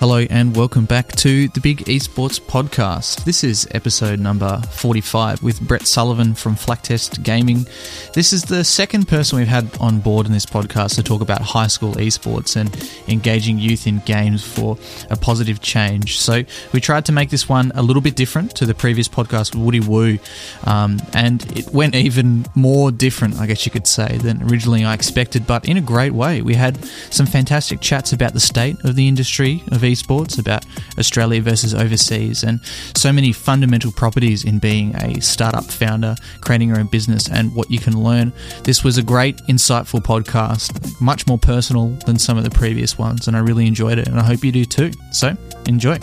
Hello and welcome back to the Big Esports Podcast. This is episode number 45 with Brett Sullivan from Flaktest Gaming. This is the second person we've had on board in this podcast to talk about high school esports and engaging youth in games for a positive change. So we tried to make this one a little bit different to the previous podcast with Woody Woo, um, and it went even more different, I guess you could say, than originally I expected, but in a great way. We had some fantastic chats about the state of the industry of esports, about Australia versus overseas, and so many fundamental properties in being a startup founder, creating your own business, and what you can learn. This was a great, insightful podcast, much more personal than some of the previous ones, and I really enjoyed it, and I hope you do too. So, enjoy.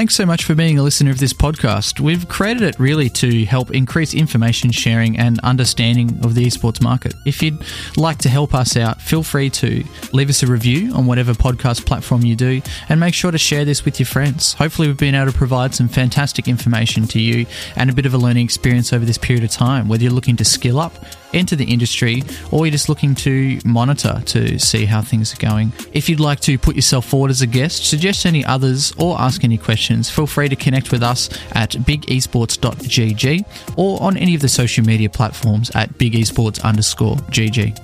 Thanks so much for being a listener of this podcast. We've created it really to help increase information sharing and understanding of the esports market. If you'd like to help us out, feel free to leave us a review on whatever podcast platform you do and make sure to share this with your friends. Hopefully, we've been able to provide some fantastic information to you and a bit of a learning experience over this period of time, whether you're looking to skill up enter the industry or you're just looking to monitor to see how things are going. If you'd like to put yourself forward as a guest, suggest any others, or ask any questions, feel free to connect with us at bigesports.gg or on any of the social media platforms at bigesports underscore gg.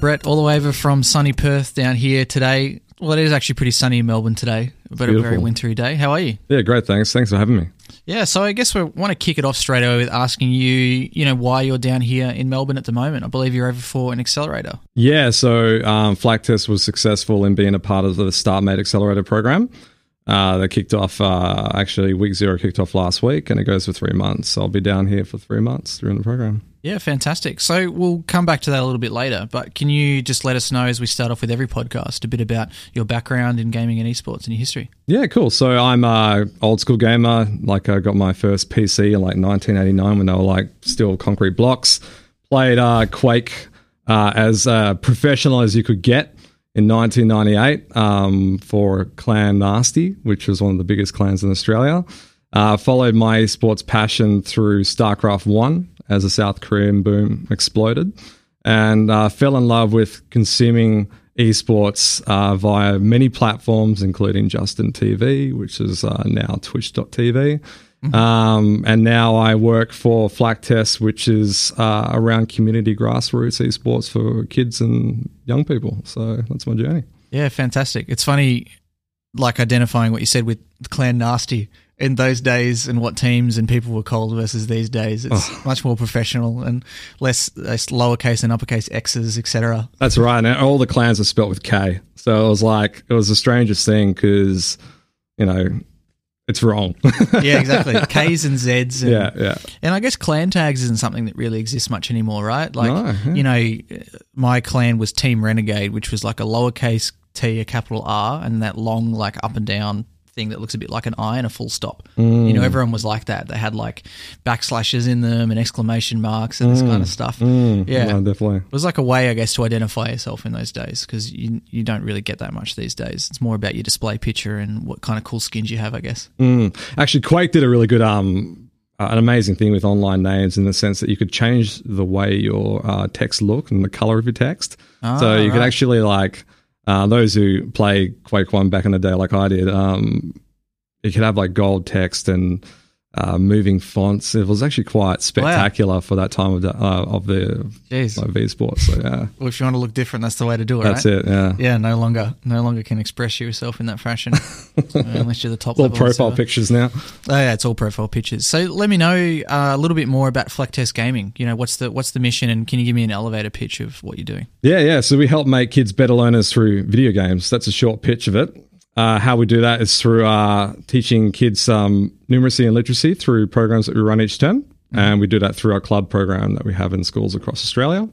Brett, all the way over from sunny Perth down here today. Well, it is actually pretty sunny in Melbourne today, but a very wintry day. How are you? Yeah, great. Thanks. Thanks for having me. Yeah, so I guess we want to kick it off straight away with asking you, you know, why you're down here in Melbourne at the moment. I believe you're over for an accelerator. Yeah, so um, Flaktest was successful in being a part of the StartMate Accelerator program. Uh, that kicked off, uh, actually, week zero kicked off last week and it goes for three months. So I'll be down here for three months during the program. Yeah, fantastic. So we'll come back to that a little bit later, but can you just let us know as we start off with every podcast a bit about your background in gaming and esports and your history? Yeah, cool. So I'm a old school gamer. Like I got my first PC in like 1989 when they were like still concrete blocks. Played uh, Quake uh, as uh, professional as you could get in 1998 um, for Clan Nasty, which was one of the biggest clans in Australia. Uh, followed my sports passion through StarCraft 1 as the South Korean boom exploded, and uh, fell in love with consuming esports uh, via many platforms, including Justin TV, which is uh, now Twitch.tv. Mm-hmm. Um, and now I work for Flaktest, which is uh, around community grassroots esports for kids and young people. So that's my journey. Yeah, fantastic. It's funny, like identifying what you said with Clan Nasty in those days and what teams and people were called versus these days. It's oh. much more professional and less, less lowercase and uppercase X's, etc. That's right. And all the clans are spelt with K. So it was like, it was the strangest thing because, you know, it's wrong. yeah, exactly. K's and Z's. And, yeah, yeah. And I guess clan tags isn't something that really exists much anymore, right? Like, no, yeah. you know, my clan was Team Renegade, which was like a lowercase T, a capital R, and that long, like up and down thing that looks a bit like an I and a full stop. Mm. You know, everyone was like that. They had like backslashes in them and exclamation marks and mm. this kind of stuff. Mm. Yeah, no, definitely. It was like a way, I guess, to identify yourself in those days because you you don't really get that much these days. It's more about your display picture and what kind of cool skins you have, I guess. Mm. Actually, Quake did a really good um. Uh, an amazing thing with online names in the sense that you could change the way your uh, text look and the color of your text. Oh, so you right. could actually like uh, those who play Quake One back in the day, like I did, um, you could have like gold text and uh, moving fonts. It was actually quite spectacular wow. for that time of the uh, of the Jeez. like V Sports. So yeah. Well, if you want to look different, that's the way to do it. That's right? it. Yeah. Yeah. No longer, no longer can express yourself in that fashion unless you're the top. all profile pictures now. Oh yeah, it's all profile pictures. So let me know uh, a little bit more about Flaktest Gaming. You know, what's the what's the mission, and can you give me an elevator pitch of what you're doing? Yeah, yeah. So we help make kids better learners through video games. That's a short pitch of it. Uh, how we do that is through uh, teaching kids um, numeracy and literacy through programs that we run each term. Mm-hmm. And we do that through our club program that we have in schools across Australia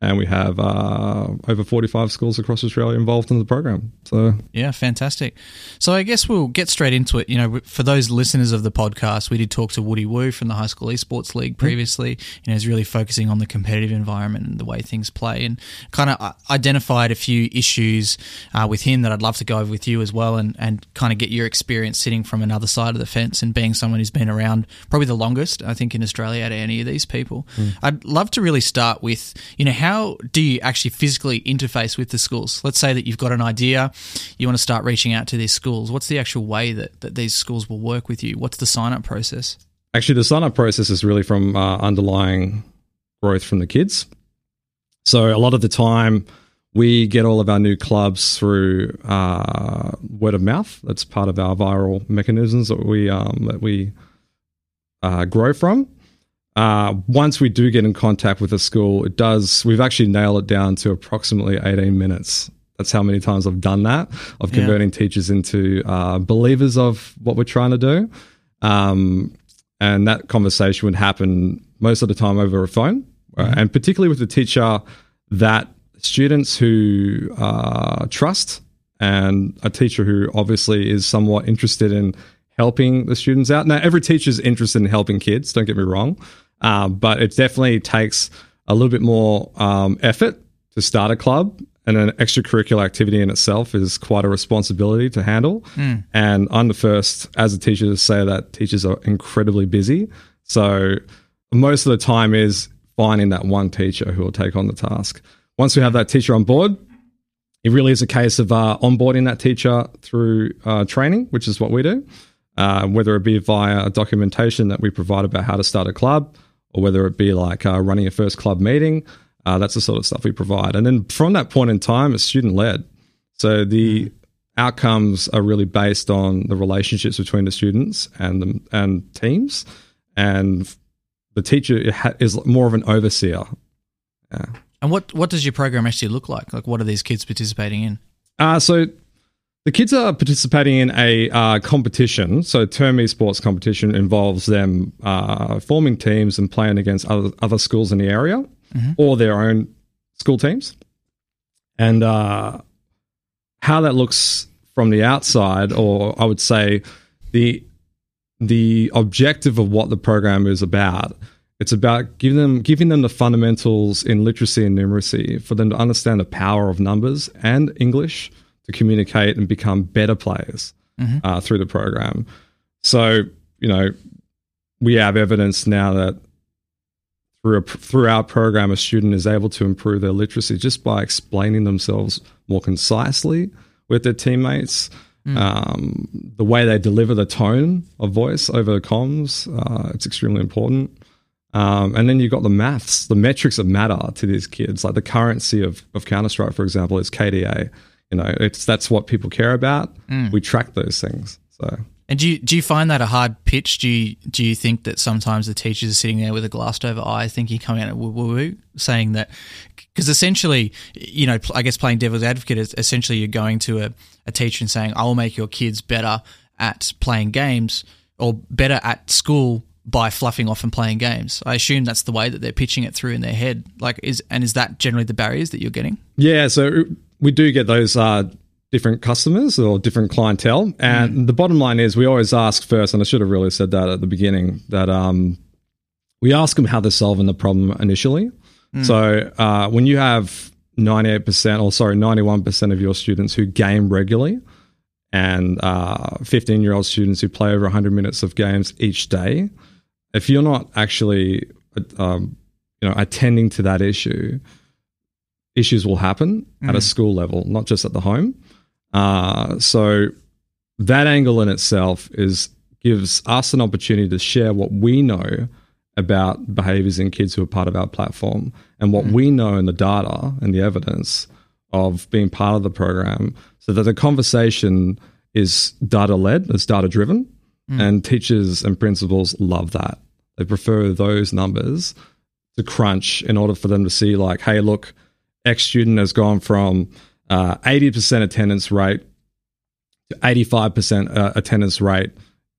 and we have uh, over 45 schools across Australia involved in the program. So yeah, fantastic. So I guess we'll get straight into it. You know, for those listeners of the podcast, we did talk to Woody Woo from the High School Esports League mm-hmm. previously. Mm. You know, he's really focusing on the competitive environment and the way things play, and kind of uh, identified a few issues uh, with him that I'd love to go over with you as well, and and kind of get your experience sitting from another side of the fence and being someone who's been around probably the longest, I think, in Australia out of any of these people. Mm. I'd love to really start with you know how how do you actually physically interface with the schools? Let's say that you've got an idea, you want to start reaching out to these schools. What's the actual way that, that these schools will work with you? What's the sign up process? Actually, the sign up process is really from uh, underlying growth from the kids. So a lot of the time, we get all of our new clubs through uh, word of mouth. That's part of our viral mechanisms that we um, that we uh, grow from. Uh, once we do get in contact with a school, it does. We've actually nailed it down to approximately 18 minutes. That's how many times I've done that of converting yeah. teachers into uh, believers of what we're trying to do. Um, and that conversation would happen most of the time over a phone, mm-hmm. and particularly with the teacher that students who uh, trust and a teacher who obviously is somewhat interested in helping the students out. Now, every teacher is interested in helping kids, don't get me wrong, uh, but it definitely takes a little bit more um, effort to start a club. And an extracurricular activity in itself is quite a responsibility to handle. Mm. And I'm the first, as a teacher, to say that teachers are incredibly busy. So most of the time is finding that one teacher who will take on the task. Once we have that teacher on board, it really is a case of uh, onboarding that teacher through uh, training, which is what we do, uh, whether it be via a documentation that we provide about how to start a club, or whether it be like uh, running a first club meeting. Uh, that's the sort of stuff we provide. And then from that point in time, it's student led. So the outcomes are really based on the relationships between the students and the, and teams, and the teacher is more of an overseer. Yeah. And what what does your program actually look like? Like, what are these kids participating in? Uh, so the kids are participating in a uh, competition. So term esports competition involves them uh, forming teams and playing against other other schools in the area mm-hmm. or their own school teams. And uh, how that looks from the outside, or I would say the the objective of what the program is about it's about giving them giving them the fundamentals in literacy and numeracy for them to understand the power of numbers and English to communicate and become better players mm-hmm. uh, through the program. So you know, we have evidence now that through a, through our program, a student is able to improve their literacy just by explaining themselves more concisely with their teammates. Mm. Um, the way they deliver the tone of voice over comms, uh, it's extremely important. Um, and then you've got the maths, the metrics that matter to these kids, like the currency of, of Counter Strike, for example, is KDA. You know, it's that's what people care about. Mm. We track those things. So. And do you, do you find that a hard pitch? Do you do you think that sometimes the teachers are sitting there with a glassed over eye, thinking coming out of woo woo, saying that because essentially, you know, I guess playing devil's advocate is essentially you're going to a, a teacher and saying, "I will make your kids better at playing games or better at school by fluffing off and playing games. I assume that's the way that they're pitching it through in their head. Like, is and is that generally the barriers that you're getting? Yeah, so we do get those uh, different customers or different clientele, and mm. the bottom line is we always ask first, and I should have really said that at the beginning that um, we ask them how they're solving the problem initially. Mm. So uh, when you have 98% or sorry 91% of your students who game regularly and 15 uh, year old students who play over 100 minutes of games each day if you're not actually um, you know attending to that issue, issues will happen mm. at a mm. school level, not just at the home. Uh, so that angle in itself is gives us an opportunity to share what we know about behaviors in kids who are part of our platform and what mm. we know in the data and the evidence of being part of the program so that the conversation is data led, it's data driven, Mm. And teachers and principals love that. They prefer those numbers to crunch in order for them to see, like, hey, look, X student has gone from uh, 80% attendance rate to 85% uh, attendance rate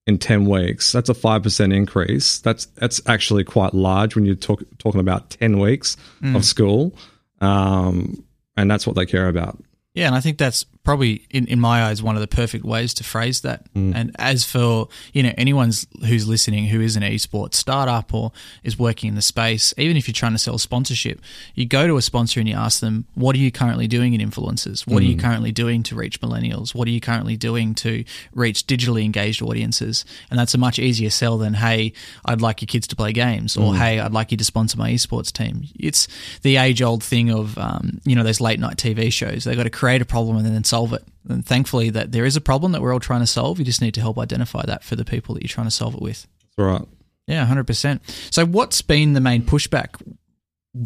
in 10 weeks. That's a 5% increase. That's that's actually quite large when you're talk, talking about 10 weeks mm. of school. Um, and that's what they care about. Yeah, and I think that's probably in, in my eyes one of the perfect ways to phrase that. Mm. And as for you know anyone's who's listening who is an esports startup or is working in the space, even if you're trying to sell sponsorship, you go to a sponsor and you ask them, "What are you currently doing in influencers? What are you mm. currently doing to reach millennials? What are you currently doing to reach digitally engaged audiences?" And that's a much easier sell than, "Hey, I'd like your kids to play games," or mm. "Hey, I'd like you to sponsor my esports team." It's the age old thing of um, you know those late night TV shows. They've got to create a problem and then solve it. And thankfully, that there is a problem that we're all trying to solve. You just need to help identify that for the people that you're trying to solve it with. That's right. Yeah, hundred percent. So, what's been the main pushback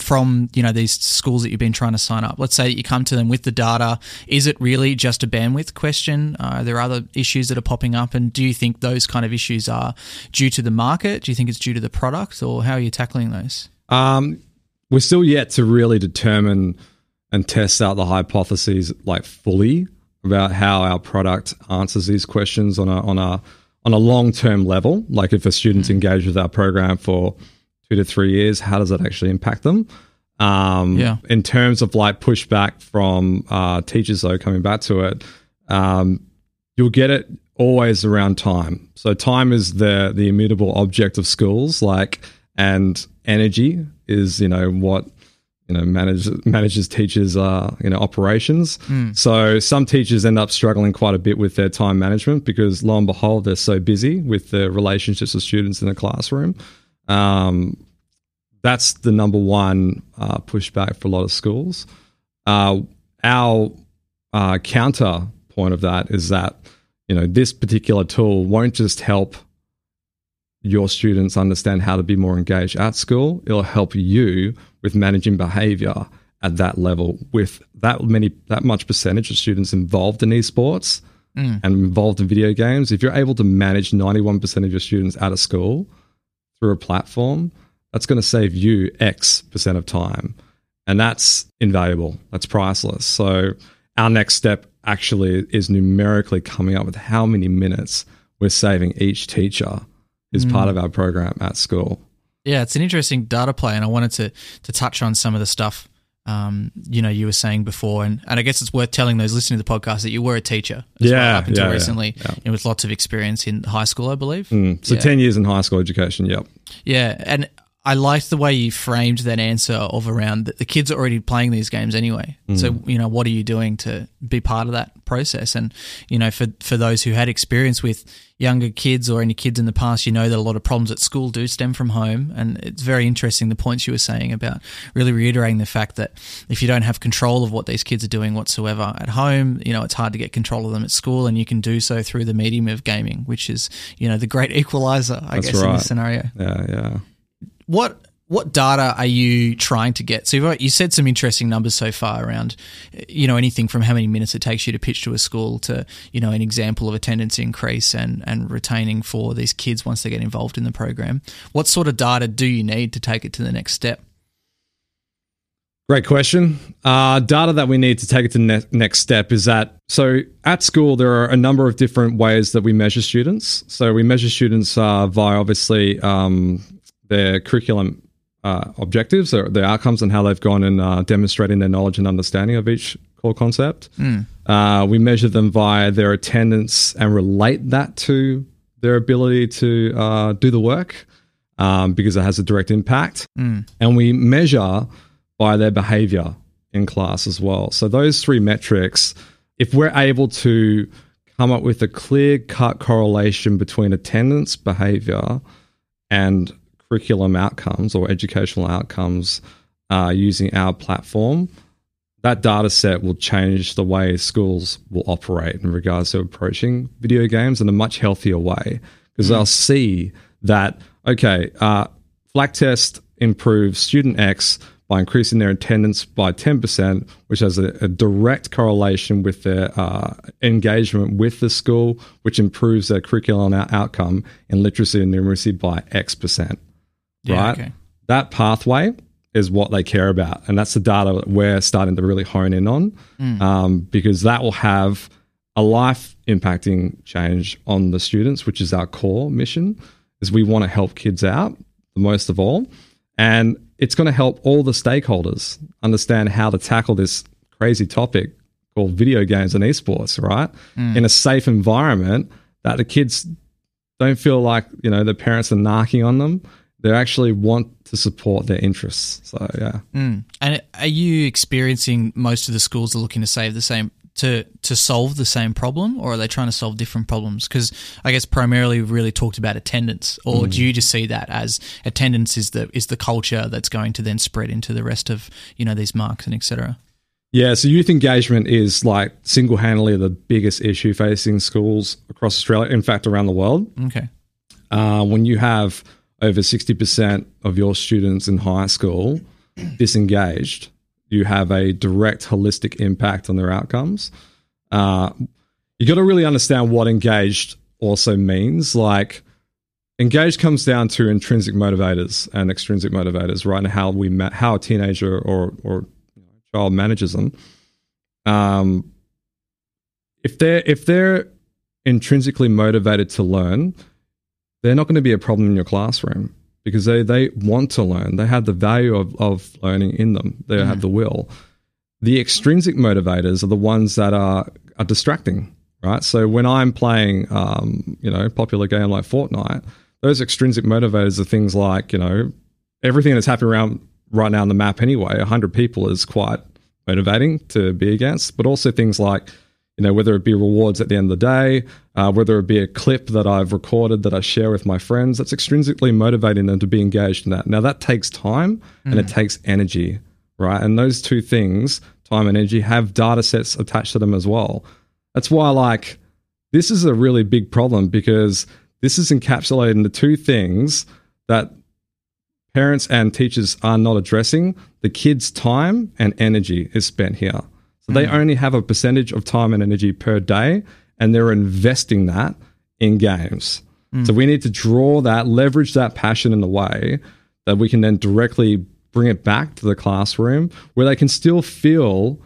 from you know these schools that you've been trying to sign up? Let's say that you come to them with the data. Is it really just a bandwidth question? Uh, are there other issues that are popping up, and do you think those kind of issues are due to the market? Do you think it's due to the product, or how are you tackling those? Um, we're still yet to really determine and test out the hypotheses like fully about how our product answers these questions on a on a on a long term level. Like if a student's engaged with our program for two to three years, how does that actually impact them? Um, Yeah. In terms of like pushback from uh, teachers, though, coming back to it, um, you'll get it always around time. So time is the the immutable object of schools, like and energy is you know what you know manages manages teachers uh you know operations. So some teachers end up struggling quite a bit with their time management because lo and behold they're so busy with the relationships with students in the classroom. Um, that's the number one uh, pushback for a lot of schools. Uh, our uh, counterpoint of that is that you know this particular tool won't just help your students understand how to be more engaged at school. It'll help you with managing behavior at that level with that many that much percentage of students involved in esports mm. and involved in video games. If you're able to manage 91% of your students out of school through a platform, that's going to save you X percent of time. And that's invaluable. That's priceless. So our next step actually is numerically coming up with how many minutes we're saving each teacher is part of our program at school. Yeah, it's an interesting data play, and I wanted to to touch on some of the stuff um, you know you were saying before, and, and I guess it's worth telling those listening to the podcast that you were a teacher as well, Yeah, up until yeah, yeah, recently, yeah. know, with lots of experience in high school, I believe. Mm. So Yeah. 10 years in high school education. Yep. Yeah, and I liked the way you framed that answer of around that the kids are already playing these games anyway. Mm. So you know, what are you doing to be part of that process? And you know, for for those who had experience with younger kids or any kids in the past, you know that a lot of problems at school do stem from home. And it's very interesting the points you were saying about really reiterating the fact that if you don't have control of what these kids are doing whatsoever at home, you know, it's hard to get control of them at school, and you can do so through the medium of gaming, which is you know the great equalizer, I That's guess, in right. this scenario Yeah. Yeah. What what data are you trying to get? So you've, you said some interesting numbers so far around, you know, anything from how many minutes it takes you to pitch to a school to, you know, an example of attendance increase and and retaining for these kids once they get involved in the program. What sort of data do you need to take it to the next step? Great question. Uh, data that we need to take it to the ne- next step is that so at school there are a number of different ways that we measure students. So we measure students uh, via obviously um, their curriculum uh, objectives or their outcomes and how they've gone in uh, demonstrating their knowledge and understanding of each core concept. Uh, we measure them via their attendance and relate that to their ability to uh, do the work um, because it has a direct impact. And we measure by their behavior in class as well. So, those three metrics, if we're able to come up with a clear cut correlation between attendance, behavior, and curriculum outcomes or educational outcomes uh, using our platform, that data set will change the way schools will operate in regards to approaching video games in a much healthier way. Because they'll see that okay uh, Flaktest improves student x by increasing their attendance by 10% which has a, a direct correlation with their uh, engagement with the school which improves their curriculum out- outcome in literacy and numeracy by x percent Yeah, right okay. that pathway is what they care about and that's the data that we're starting to really hone in on um, because that will have a life impacting change on the students which is our core mission is we want to help kids out the most of all and it's going to help all the stakeholders understand how to tackle this crazy topic called video games and esports, right? In a safe environment that the kids don't feel like, you know, the parents are knocking on them. They actually want to support their interests. So, yeah. Mm. And are you experiencing most of the schools are looking to save the same to to solve the same problem, or are they trying to solve different problems? Because I guess primarily we've really talked about attendance, or do you just see that as attendance is the is the culture that's going to then spread into the rest of you know these marks and etc. Yeah, so youth engagement is like single handedly the biggest issue facing schools across Australia, in fact, around the world. Okay. Uh, when you have over 60% of your students in high school disengaged, you have a direct holistic impact on their outcomes. Uh, you got to really understand what engaged also means. Like, engaged comes down to intrinsic motivators and extrinsic motivators, right? And how we ma- how a teenager or or child manages them. Um, if they're if they're intrinsically motivated to learn, they're not going to be a problem in your classroom because they they want to learn. They have the value of of learning in them. They have the will. The extrinsic motivators are the ones that are are distracting, right? So when I'm playing, um, you know, popular game like Fortnite, those extrinsic motivators are things like you know everything that's happening around right now on the map anyway. hundred people is quite motivating to be against, but also things like you know whether it be rewards at the end of the day, uh, whether it be a clip that I've recorded that I share with my friends. That's extrinsically motivating them to be engaged in that. Now that takes time and it takes energy, right? And those two things, time and energy, have data sets attached to them as well. That's why like this is a really big problem because this is encapsulating the two things that parents and teachers are not addressing. The kids' time and energy is spent here. So they mm. only have a percentage of time and energy per day, and they're investing that in games. So mm. we need to draw that, leverage that passion in a way that we can then directly bring it back to the classroom where they can still feel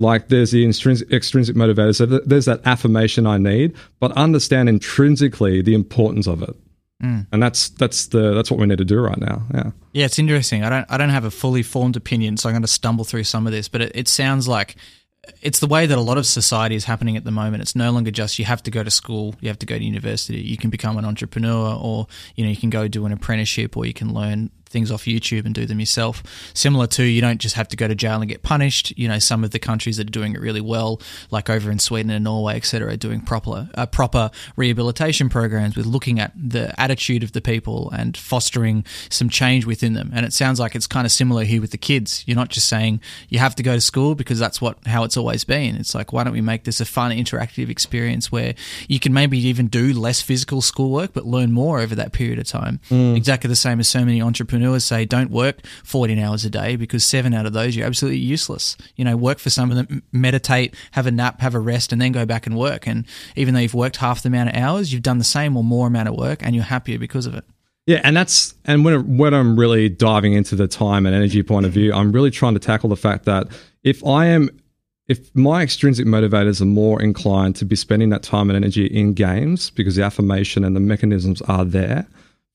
like there's the extrinsic, extrinsic motivators. So th- there's that affirmation I need, but understand intrinsically the importance of it. Mm. And that's that's the that's what we need to do right now. Yeah. Yeah, it's interesting. I don't I don't have a fully formed opinion, so I'm going to stumble through some of this, but it, it sounds like it's the way that a lot of society is happening at the moment. It's no longer just you have to go to school, you have to go to university. You can become an entrepreneur, or you know you can go do an apprenticeship, or you can learn things off YouTube and do them yourself. Similar to you don't just have to go to jail and get punished. You know some of the countries that are doing it really well, like over in Sweden and Norway, etc., are doing proper uh, proper rehabilitation programs with looking at the attitude of the people and fostering some change within them. And it sounds like it's kind of similar here with the kids. You're not just saying you have to go to school because that's what how it's always been. It's like why don't we make this a fun interactive experience where you can maybe even do less physical schoolwork but learn more over that period of time. Exactly the same as so many entrepreneurs say don't work 14 hours a day because 7 out of those you're absolutely useless. You know, work for some of them, meditate, have a nap, have a rest and then go back and work and even though you've worked half the amount of hours, you've done the same or more amount of work and you're happier because of it. Yeah, and that's and when when I'm really diving into the time and energy point of view, I'm really trying to tackle the fact that if I am if my extrinsic motivators are more inclined to be spending that time and energy in games because the affirmation and the mechanisms are there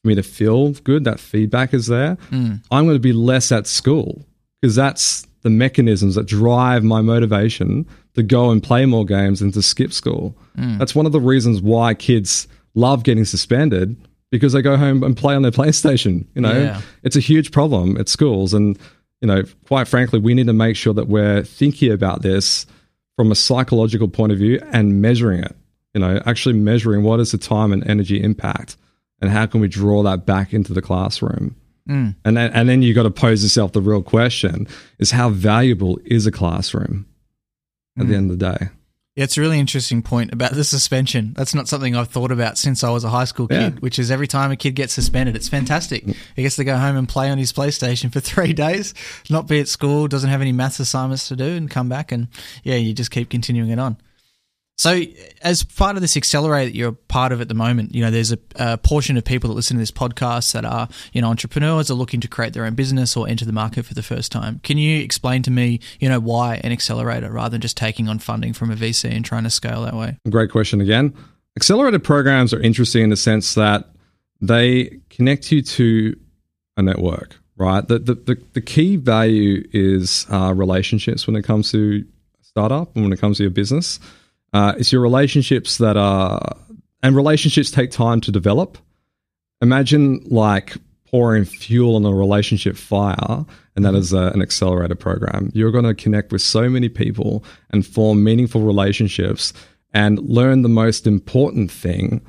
for me to feel good, that feedback is there, hmm. I'm going to be less at school because that's the mechanisms that drive my motivation to go and play more games and to skip school. Hmm. That's one of the reasons why kids love getting suspended because they go home and play on their PlayStation. You know, Yeah. it's a huge problem at schools. And, you know, quite frankly, we need to make sure that we're thinking about this from a psychological point of view and measuring it. You know, actually measuring what is the time and energy impact and how can we draw that back into the classroom. Mm. And then, and then you got to pose yourself the real question is how valuable is a classroom at the mm. end of the day? Yeah, it's a really interesting point about the suspension. That's not something I've thought about since I was a high school kid, Yeah. which is every time a kid gets suspended, it's fantastic. Mm. He gets to go home and play on his PlayStation for three days, not be at school, doesn't have any maths assignments to do, and come back and, yeah, you just keep continuing it on. So, as part of this accelerator that you're part of at the moment, you know, there's a, a portion of people that listen to this podcast that are, you know, entrepreneurs are looking to create their own business or enter the market for the first time. Can you explain to me, you know, why an accelerator rather than just taking on funding from a VC and trying to scale that way? Great question again. Accelerated programs are interesting in the sense that they connect you to a network, right? The, the, the, the key value is uh, relationships when it comes to startup and when it comes to your business. Uh, it's your relationships that are, and relationships take time to develop. Imagine like pouring fuel on a relationship fire, and that is a, an accelerator program. You're going to connect with so many people and form meaningful relationships and learn the most important thing,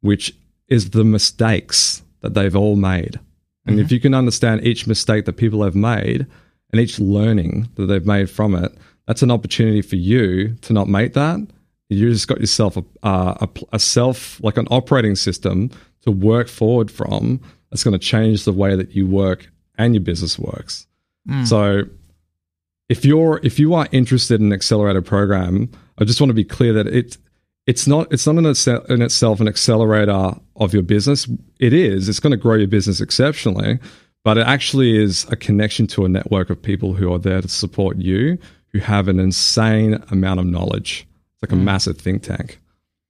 which is the mistakes that they've all made. And mm-hmm. if you can understand each mistake that people have made and each learning that they've made from it, that's an opportunity for you to not make that. You just got yourself a, a, a self, like an operating system to work forward from that's going to change the way that you work and your business works. Mm. So if you're if you are interested in an accelerator program, I just want to be clear that it it's not it's not in, itself, in itself an accelerator of your business. It is. It's going to grow your business exceptionally, but it actually is a connection to a network of people who are there to support you, who have an insane amount of knowledge. It's like a mm. massive think tank.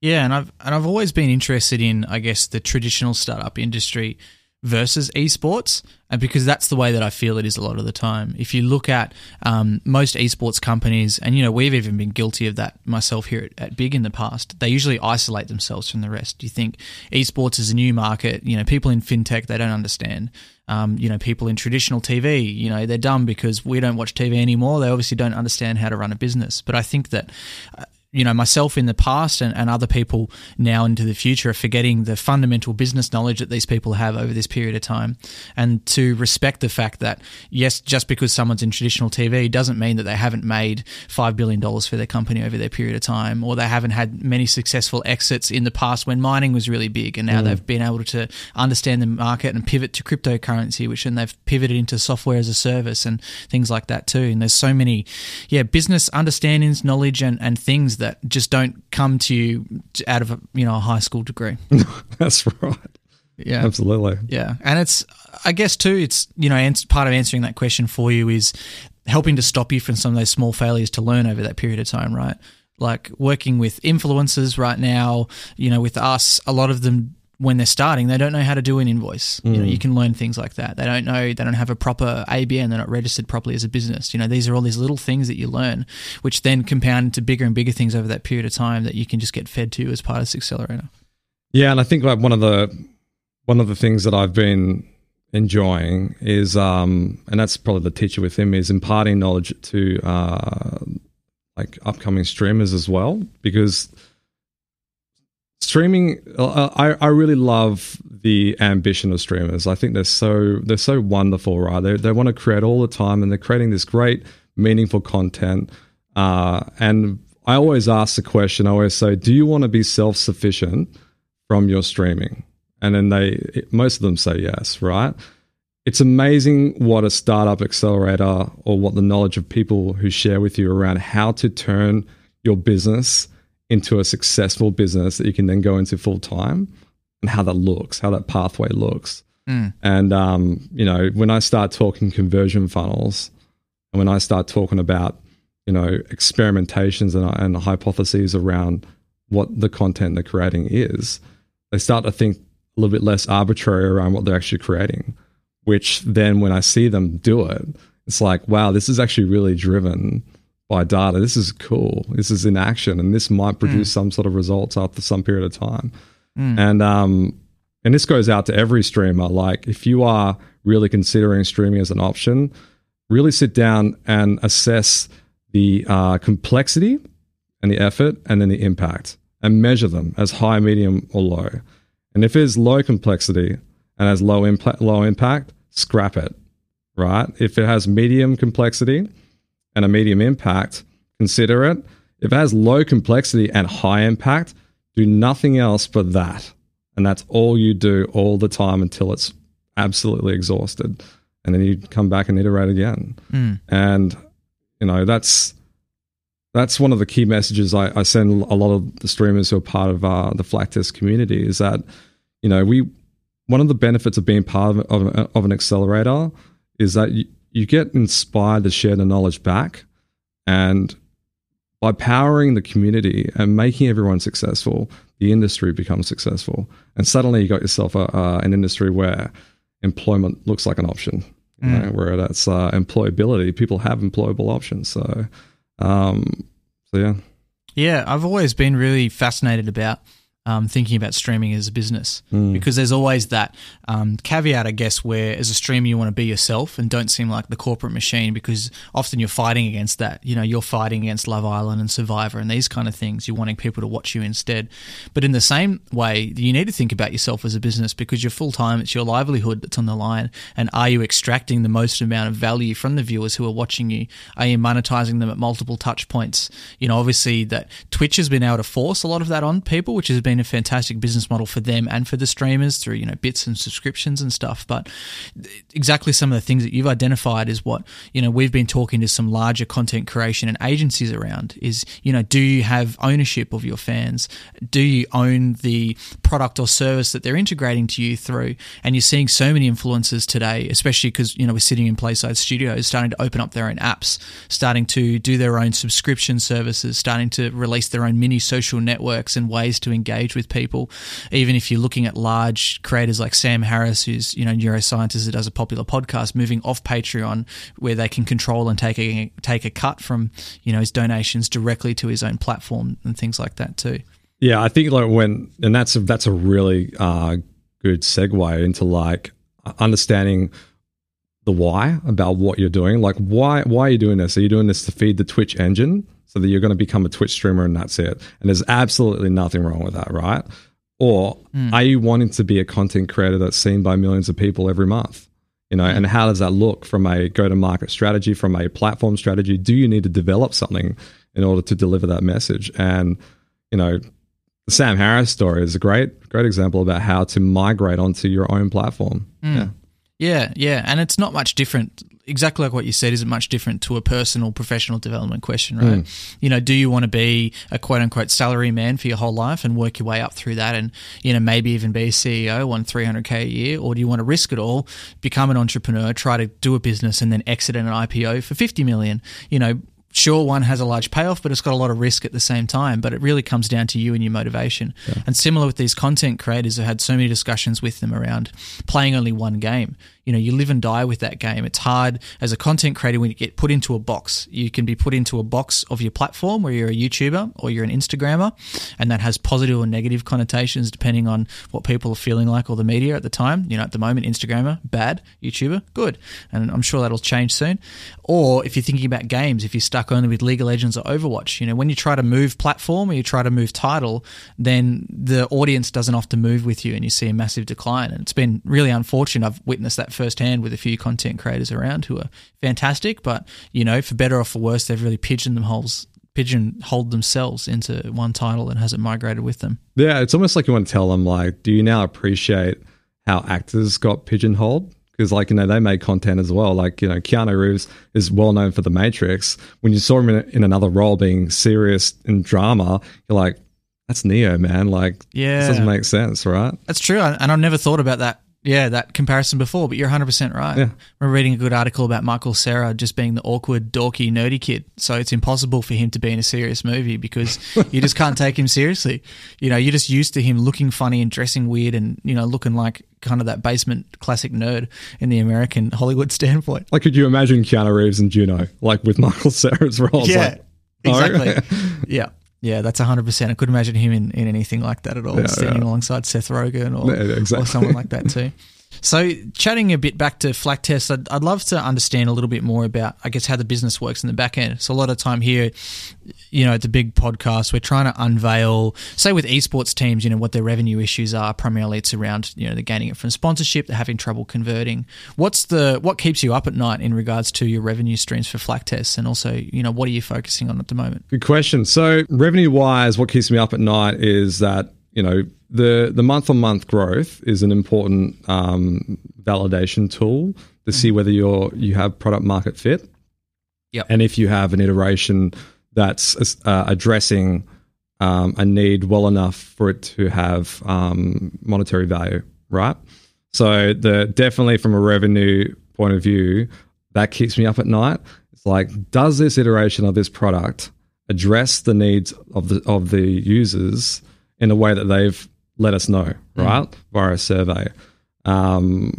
Yeah, and I've and I've always been interested in, I guess, the traditional startup industry versus esports, and because that's the way that I feel it is a lot of the time. If you look at um, most esports companies, and you know we've even been guilty of that myself here at, at, Big in the past, they usually isolate themselves from the rest. You think esports is a new market, you know, people in fintech they don't understand. Um, you know, people in traditional TV, you know, they're dumb because we don't watch TV anymore. They obviously don't understand how to run a business. But I think that uh, you know, myself in the past and, and other people now into the future are forgetting the fundamental business knowledge that these people have over this period of time. And to respect the fact that, yes, just because someone's in traditional TV doesn't mean that they haven't made $5 billion for their company over their period of time, or they haven't had many successful exits in the past when mining was really big. And now mm. they've been able to understand the market and pivot to cryptocurrency, which then they've pivoted into software as a service and things like that too. And there's so many, yeah, business understandings, knowledge, and, and things that just don't come to you out of a you know a high school degree. That's right. Yeah, absolutely. Yeah, and it's I guess too. It's you know part of answering that question for you is helping to stop you from some of those small failures to learn over that period of time, right? Like working with influencers right now, you know, with us, a lot of them when they're starting, they don't know how to do an invoice. Mm. You know, you mm. can learn things like that. They don't know, they don't have a proper ABN, they're not registered properly as a business. You know, these are all these little things that you learn, which then compound into bigger and bigger things over that period of time that you can just get fed to as part of this accelerator. Yeah, and I think like one of the one of the things that I've been enjoying is um and that's probably the teacher with him is imparting knowledge to uh like upcoming streamers as well because streaming uh, I, I really love the ambition of streamers. I think they're so they're so wonderful right? They, they want to create all the time and they're creating this great meaningful content uh, and i always ask the question i always say do you want to be self-sufficient from your streaming? And then they most of them say yes right? It's amazing what a startup accelerator or what the knowledge of people who share with you around how to turn your business into a successful business that you can then go into full time and how that looks, how that pathway looks. Mm. And, um, you know, when I start talking conversion funnels and when I start talking about, you know, experimentations and, and hypotheses around what the content they're creating is, they start to think a little bit less arbitrary around what they're actually creating, which then when I see them do it, it's like, wow, this is actually really driven by data. This is cool. This is in action, and this might produce mm. some sort of results after some period of time. Mm. And um, and this goes out to every streamer. Like, if you are really considering streaming as an option, really sit down and assess the uh, complexity and the effort, and then the impact, and measure them as high, medium, or low. And if it's low complexity and has low impact, low impact, scrap it. Right? If it has medium complexity and a medium impact, consider it. If it has low complexity and high impact, do nothing else but that. And that's all you do all the time until it's absolutely exhausted. And then you come back and iterate again. Mm. And, you know, that's that's one of the key messages I, I, send a lot of the streamers who are part of uh, the Flaktest community is that, you know, we one of the benefits of being part of, of, of an accelerator is that you, you get inspired to share the knowledge back. And by powering the community and making everyone successful, the industry becomes successful. And suddenly you got yourself a, uh, an industry where employment looks like an option, mm. know, where that's uh, employability. People have employable options. So, um, So yeah. Yeah, I've always been really fascinated about um, thinking about streaming as a business because there's always that um, caveat, I guess, where as a streamer you want to be yourself and don't seem like the corporate machine because often you're fighting against that. You know, you're fighting against Love Island and Survivor and these kind of things. You're wanting people to watch you instead. But in the same way, you need to think about yourself as a business because you're full time. It's your livelihood that's on the line. And are you extracting the most amount of value from the viewers who are watching you? Are you monetizing them at multiple touch points? You know, obviously that Twitch has been able to force a lot of that on people, which has been a fantastic business model for them and for the streamers through, you know, bits and subscriptions and stuff. But exactly some of the things that you've identified is what, you know, we've been talking to some larger content creation and agencies around is, you know, do you have ownership of your fans? Do you own the product or service that they're integrating to you through? And you're seeing so many influencers today, especially because, you know, we're sitting in Playside Studios, starting to open up their own apps, starting to do their own subscription services, starting to release their own mini social networks and ways to engage with people. Even if you're looking at large creators like Sam Harris, who's, you know, neuroscientist that does a popular podcast, moving off Patreon where they can control and take a take a cut from, you know, his donations directly to his own platform and things like that too. Yeah, I think like when and that's a, that's a really uh, good segue into like understanding the why about what you're doing. Like why why are you doing this? Are you doing this to feed the Twitch engine so that you're going to become a Twitch streamer and that's it? And there's absolutely nothing wrong with that, right? Or Hmm. are you wanting to be a content creator that's seen by millions of people every month? You know, and how does that look from a go to market strategy, from a platform strategy? Do you need to develop something in order to deliver that message? And, you know, the Sam Harris story is a great, great example about how to migrate onto your own platform. Yeah. Yeah, yeah, and it's not much different. Exactly like what you said, isn't much different to a personal professional development question, right? Hmm. You know, do you want to be a quote unquote salary man for your whole life and work your way up through that, and you know maybe even be a CEO on three hundred k a year, or do you want to risk it all, become an entrepreneur, try to do a business, and then exit in an IPO for fifty million? You know, sure one has a large payoff but it's got a lot of risk at the same time. But it really comes down to you and your motivation. And similar with these content creators i've had so many discussions with them around playing only one game you know you live and die with that game. It's hard as a content creator when you get put into a box. You can be put into a box of your platform where you're a youtuber or you're an instagrammer and that has positive or negative connotations depending on what people are feeling like or the media at the time. You know at the moment instagrammer bad. Youtuber good. And i'm sure that'll change soon. Or if you're thinking about games if you're stuck only with league of legends or overwatch you know when you try to move platform or you try to move title then the audience doesn't often move with you and you see a massive decline. And it's been really unfortunate. I've witnessed that firsthand with a few content creators around who are fantastic but you know for better or for worse they've really pigeonholed pigeonholed themselves into one title and hasn't migrated with them Yeah, it's almost like you want to tell them, like, do you now appreciate how actors got pigeonholed? Because, like, you know, they made content as well. Like, you know, Keanu Reeves is well known for The Matrix. When you saw him in, in another role being serious in drama, you're like, that's Neo, man. Like, Yeah. this doesn't make sense, right? That's true, and I've never thought about that. Yeah, that comparison before, but you're 100 percent right. Yeah. We're reading a good article about Michael Cera just being the awkward, dorky, nerdy kid. So it's impossible for him to be in a serious movie because you just can't take him seriously. You know, you're just used to him looking funny and dressing weird, and you know, looking like kind of that basement classic nerd in the American Hollywood standpoint. Like, could you imagine Keanu Reeves and Juno, like with Michael Cera's role? Yeah, like, exactly. yeah. Yeah, that's 100%. I couldn't imagine him in, in anything like that at all, Yeah, standing yeah. alongside Seth Rogen or, Yeah, exactly. or someone like that too. So, chatting a bit back to Flak Test, I'd, I'd love to understand a little bit more about, I guess, how the business works in the back end. So, a lot of time here, you know, at the big podcast, we're trying to unveil, say, with esports teams, you know, what their revenue issues are. Primarily, it's around, you know, they're gaining it from sponsorship, they're having trouble converting. What's the what keeps you up at night in regards to your revenue streams for Flak Test, and also, you know, what are you focusing on at the moment? Good question. So, revenue wise, what keeps me up at night is that you know the the month on month growth is an important um, validation tool to see whether you're you have product market fit. Yep. And if you have an iteration that's uh, addressing um, a need well enough for it to have um, monetary value, right? So the definitely from a revenue point of view, that keeps me up at night. It's like, does this iteration of this product address the needs of the of the users in a way that they've let us know, right, via a survey? Um,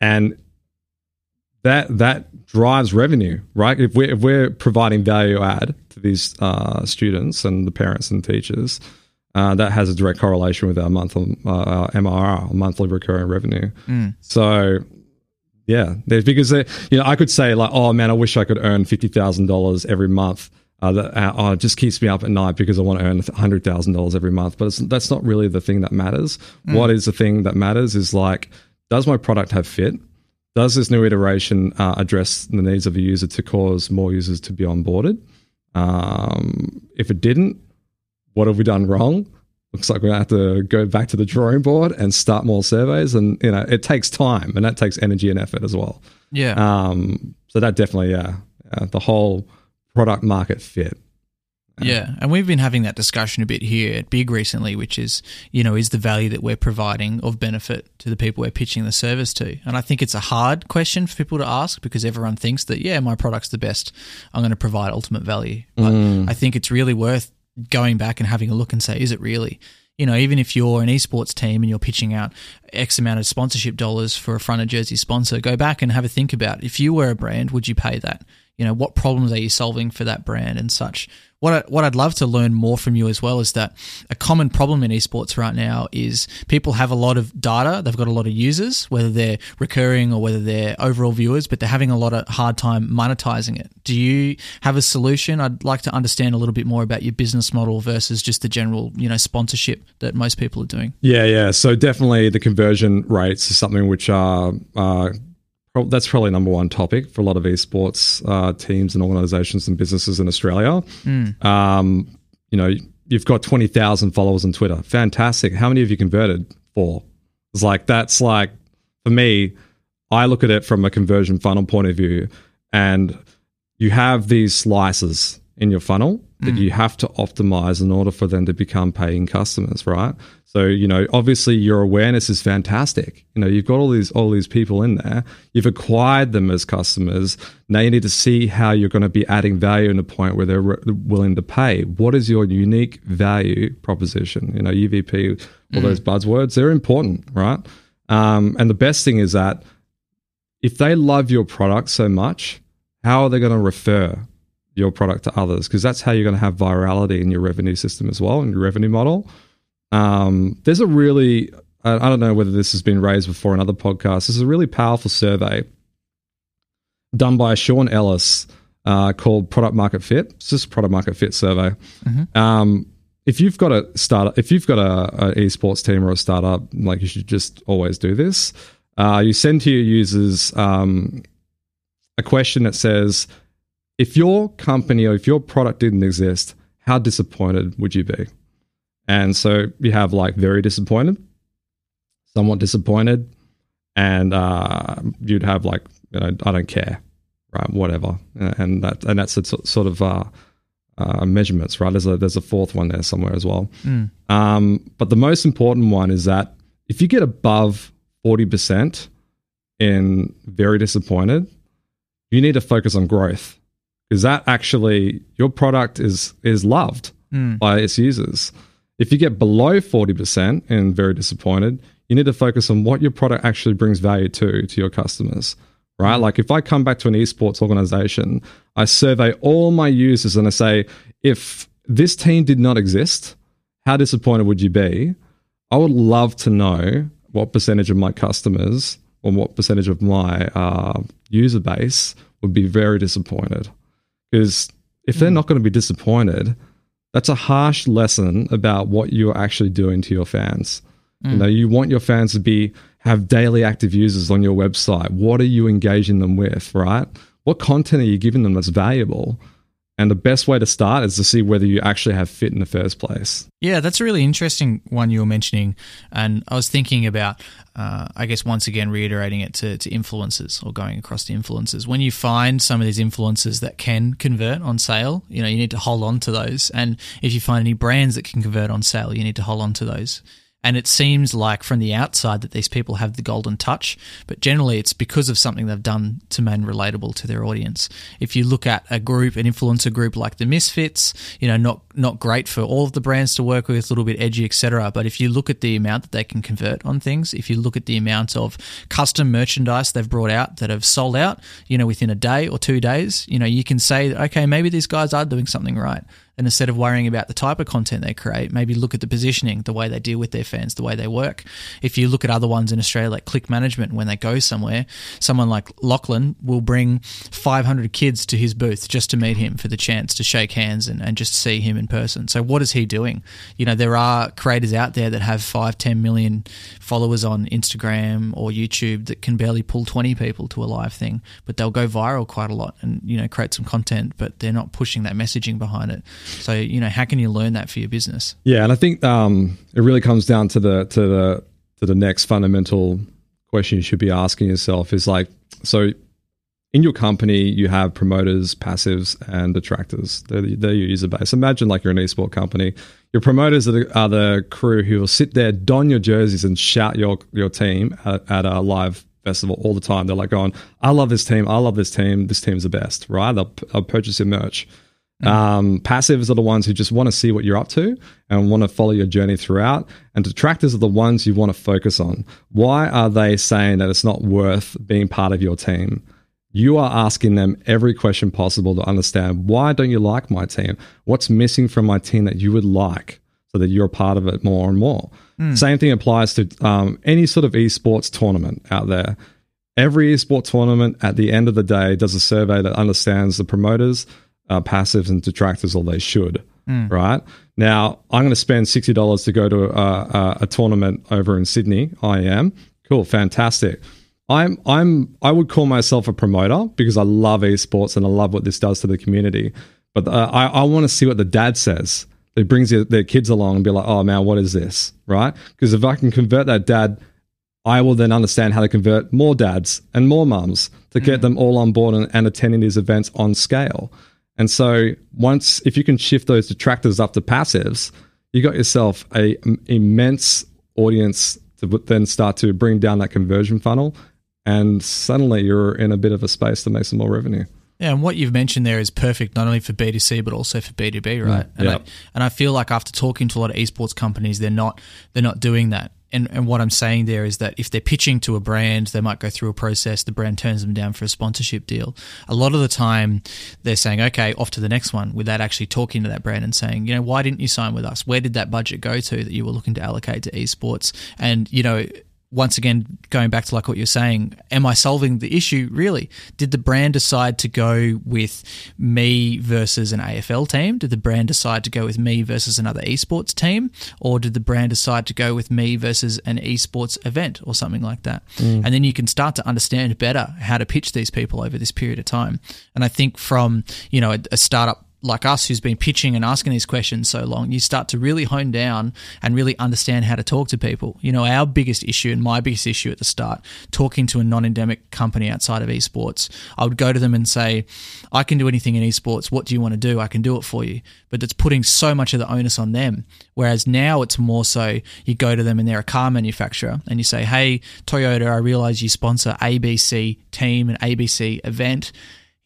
and that that drives revenue, right? If we're if we're providing value add to these uh, students and the parents and teachers, uh, that has a direct correlation with our monthly uh, our MRR, monthly recurring revenue. Mm. So yeah, because they, you know I could say like, oh man, I wish I could earn fifty thousand dollars every month. Uh, that uh, oh, it just keeps me up at night because I want to earn hundred thousand dollars every month. But that's not really the thing that matters. Mm. What is the thing that matters is like, does my product have fit? Does this new iteration uh, address the needs of a user to cause more users to be onboarded? Um, if it didn't, what have we done wrong? Looks like we're gonna have to go back to the drawing board and start more surveys. And you know, it takes time and that takes energy and effort as well. Yeah. Um, so that definitely, yeah, uh, the whole product market fit yeah, and we've been having that discussion a bit here at Big recently, which is, you know, is the value that we're providing of benefit to the people we're pitching the service to? And I think it's a hard question for people to ask because everyone thinks that, yeah, my product's the best. I'm going to provide ultimate value. But mm. I think it's really worth going back and having a look and say, is it really? You know, even if you're an esports team and you're pitching out X amount of sponsorship dollars for a front of jersey sponsor, go back and have a think about if you were a brand, would you pay that? You know, what problems are you solving for that brand and such? what I, what I'd love to learn more from you as well is that a common problem in esports right now is people have a lot of data, they've got a lot of users, whether they're recurring or whether they're overall viewers, but they're having a lot of hard time monetizing it. Do you have a solution? I'd like to understand a little bit more about your business model versus just the general, you know, sponsorship that most people are doing. Yeah, yeah. So definitely the conversion rates is something which are uh, that's probably number one topic for a lot of esports uh, teams and organizations and businesses in Australia. Mm. Um, you know, you've got 20,000 followers on Twitter. Fantastic. How many have you converted? for? It's like, that's like, for me, I look at it from a conversion funnel point of view, and you have these slices in your funnel that mm. you have to optimize in order for them to become paying customers, right? So, you know, obviously your awareness is fantastic. You know, you've got all these all these people in there. You've acquired them as customers. Now you need to see how you're going to be adding value in a point where they're re- willing to pay. What is your unique value proposition? You know, UVP, all mm. those buzzwords, they're important, right? Um, and the best thing is that if they love your product so much, how are they going to refer your product to others because that's how you're going to have virality in your revenue system as well and your revenue model. Um, there's a really, I, I don't know whether this has been raised before in other podcasts. This is a really powerful survey done by Sean Ellis uh, called Product Market Fit. It's just a product market fit survey. Mm-hmm. Um, if you've got a startup, if you've got a, a, esports team or a startup, like you should just always do this. Uh, you send to your users um, a question that says, if your company or if your product didn't exist, how disappointed would you be? And so you have like very disappointed, somewhat disappointed, and uh, you'd have like you know, I don't care, right? Whatever, and that and that's a sort of uh, uh, measurements, right? There's a there's a fourth one there somewhere as well. Mm. Um, but the most important one is that if you get above forty percent in very disappointed, you need to focus on growth is that actually your product is is loved mm. by its users. If you get below 40% and very disappointed, you need to focus on what your product actually brings value to to your customers. Right? Like if I come back to an esports organization, I survey all my users and I say, if this team did not exist, how disappointed would you be? I would love to know what percentage of my customers or what percentage of my uh, user base would be very disappointed. Because if they're mm. not going to be disappointed, that's a harsh lesson about what you're actually doing to your fans. Mm. You know, you want your fans to be have daily active users on your website. What are you engaging them with, right? What content are you giving them that's valuable? And the best way to start is to see whether you actually have fit in the first place. Yeah, that's a really interesting one you were mentioning. And I was thinking about, uh, I guess, once again, reiterating it to, to influencers or going across to influencers. When you find some of these influencers that can convert on sale, you know, you need to hold on to those. And if you find any brands that can convert on sale, you need to hold on to those. And it seems like from the outside that these people have the golden touch, but generally it's because of something they've done to make relatable to their audience. If you look at a group, an influencer group like the Misfits, you know, not not great for all of the brands to work with, a little bit edgy, etc. But if you look at the amount that they can convert on things, if you look at the amount of custom merchandise they've brought out that have sold out, you know, within a day or two days, you know, you can say, okay, maybe these guys are doing something right. And instead of worrying about the type of content they create, maybe look at the positioning, the way they deal with their fans, the way they work. If you look at other ones in Australia, like Click Management, when they go somewhere, someone like Lachlan will bring 500 kids to his booth just to meet him for the chance to shake hands and, and just see him in person. So, what is he doing? You know, there are creators out there that have 5, 10 million followers on Instagram or YouTube that can barely pull 20 people to a live thing, but they'll go viral quite a lot and, you know, create some content, but they're not pushing that messaging behind it. So you know, how can you learn that for your business? Yeah, and I think um, it really comes down to the to the to the next fundamental question you should be asking yourself is like, so in your company you have promoters, passives, and detractors. They're, they're your user base. Imagine like you're an esport company. Your promoters are the, are the crew who will sit there, don your jerseys, and shout your your team at, at a live festival all the time. They're like going, "I love this team. I love this team. This team's the best." Right? They'll, they'll purchase your merch. Mm. Um, passives are the ones who just want to see what you're up to and want to follow your journey throughout. And detractors are the ones you want to focus on. Why are they saying that it's not worth being part of your team? You are asking them every question possible to understand why don't you like my team? What's missing from my team that you would like so that you're a part of it more and more? Mm. Same thing applies to um, any sort of esports tournament out there. Every esports tournament at the end of the day does a survey that understands the promoters, uh, passives and detractors, or they should. Mm. Right now, I'm going to spend sixty dollars to go to a, a, a, tournament over in Sydney. I am cool, fantastic. I'm I'm I would call myself a promoter because I love esports and I love what this does to the community. But uh, I I want to see what the dad says. It brings their, their kids along and be like, oh man, what is this? Right? Because if I can convert that dad I will then understand how to convert more dads and more mums to get mm. them all on board and, and, attending these events on scale. And so once if you can shift those detractors up to passives, you got yourself a immense audience to then start to bring down that conversion funnel and suddenly you're in a bit of a space to make some more revenue. Yeah, and what you've mentioned there is perfect not only for B2C but also for B2B, right? and, I, and I feel like after talking to a lot of esports companies, they're not they're not doing that and, and what I'm saying there is that if they're pitching to a brand, they might go through a process. The brand turns them down for a sponsorship deal. A lot of the time, they're saying, okay, off to the next one without actually talking to that brand and saying, you know, why didn't you sign with us? Where did that budget go to that you were looking to allocate to esports? And, you know, once again, going back to like what you're saying, am I solving the issue really? Did the brand decide to go with me versus an AFL team? Did the brand decide to go with me versus another esports team? Or did the brand decide to go with me versus an esports event or something like that? Mm. And then you can start to understand better how to pitch these people over this period of time. And I think from, you know, a, a startup like us who's been pitching and asking these questions so long, you start to really hone down and really understand how to talk to people. You know, our biggest issue and my biggest issue at the start, talking to a non endemic company outside of esports, I would go to them and say, I can do anything in esports. What do you want to do? I can do it for you. But it's putting so much of the onus on them. Whereas now it's more so you go to them and they're a car manufacturer and you say, Hey, Toyota, I realize you sponsor ABC team and ABC event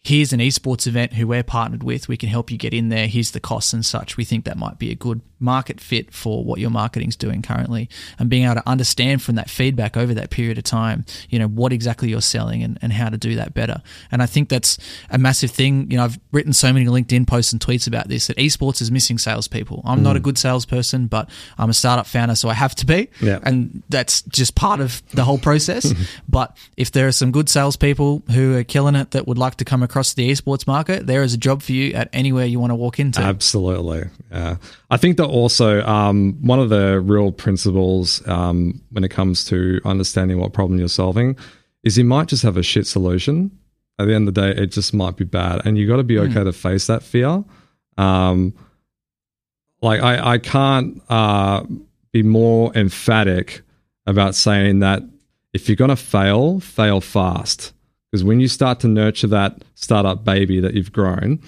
here's an esports event who we're partnered with. We can help you get in there. Here's the costs and such. We think that might be a good market fit for what your marketing's doing currently and being able to understand from that feedback over that period of time, you know, what exactly you're selling and, and how to do that better. And I think that's a massive thing. You know, I've written so many LinkedIn posts and tweets about this that esports is missing salespeople. I'm mm. not a mm. good salesperson, but I'm a startup founder, so I have to be. Yeah. And that's just part of the whole process. but if there are some good salespeople who are killing it that would like to come across the esports market, there is a job for you at anywhere you want to walk into. Absolutely. Yeah. I think that also um, one of the real principles um, when it comes to understanding what problem you're solving is you might just have a shit solution. At the end of the day, it just might be bad, and you got to be okay mm. to face that fear. Um, like I, I can't uh, be more emphatic about saying that if you're going to fail, fail fast. Because when you start to nurture that startup baby that you've grown,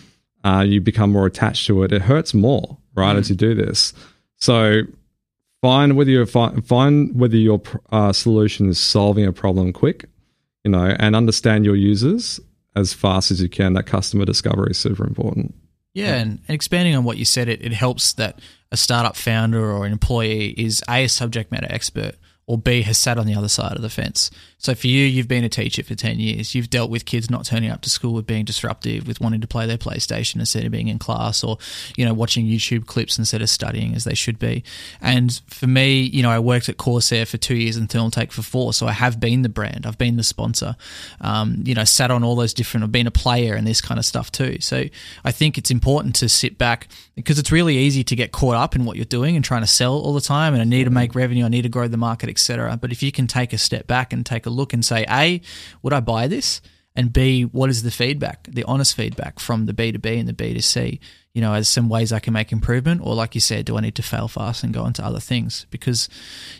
uh, you become more attached to it. It hurts more, right, mm. as you do this. So find whether you find, find whether your uh, solution is solving a problem quick, you know, and understand your users as fast as you can. That customer discovery is super important. Yeah, and, and expanding on what you said, it, it helps that a startup founder or an employee is a, a subject matter expert or B has sat on the other side of the fence. So for you, you've been a teacher for 10 years. You've dealt with kids not turning up to school with being disruptive, with wanting to play their PlayStation instead of being in class or, you know, watching YouTube clips instead of studying as they should be. And for me, you know, I worked at Corsair for two years and Thermaltake for four. So I have been the brand. I've been the sponsor, um, you know, sat on all those different, I've been a player and this kind of stuff too. So I think it's important to sit back because it's really easy to get caught up in what you're doing and trying to sell all the time. And I need to make revenue. I need to grow the market, etc. But if you can take a step back and take a look and say, A, would I buy this? And B, what is the feedback, the honest feedback from the B2B and the B2C? You know, as some ways I can make improvement, or like you said, do I need to fail fast and go into other things? Because,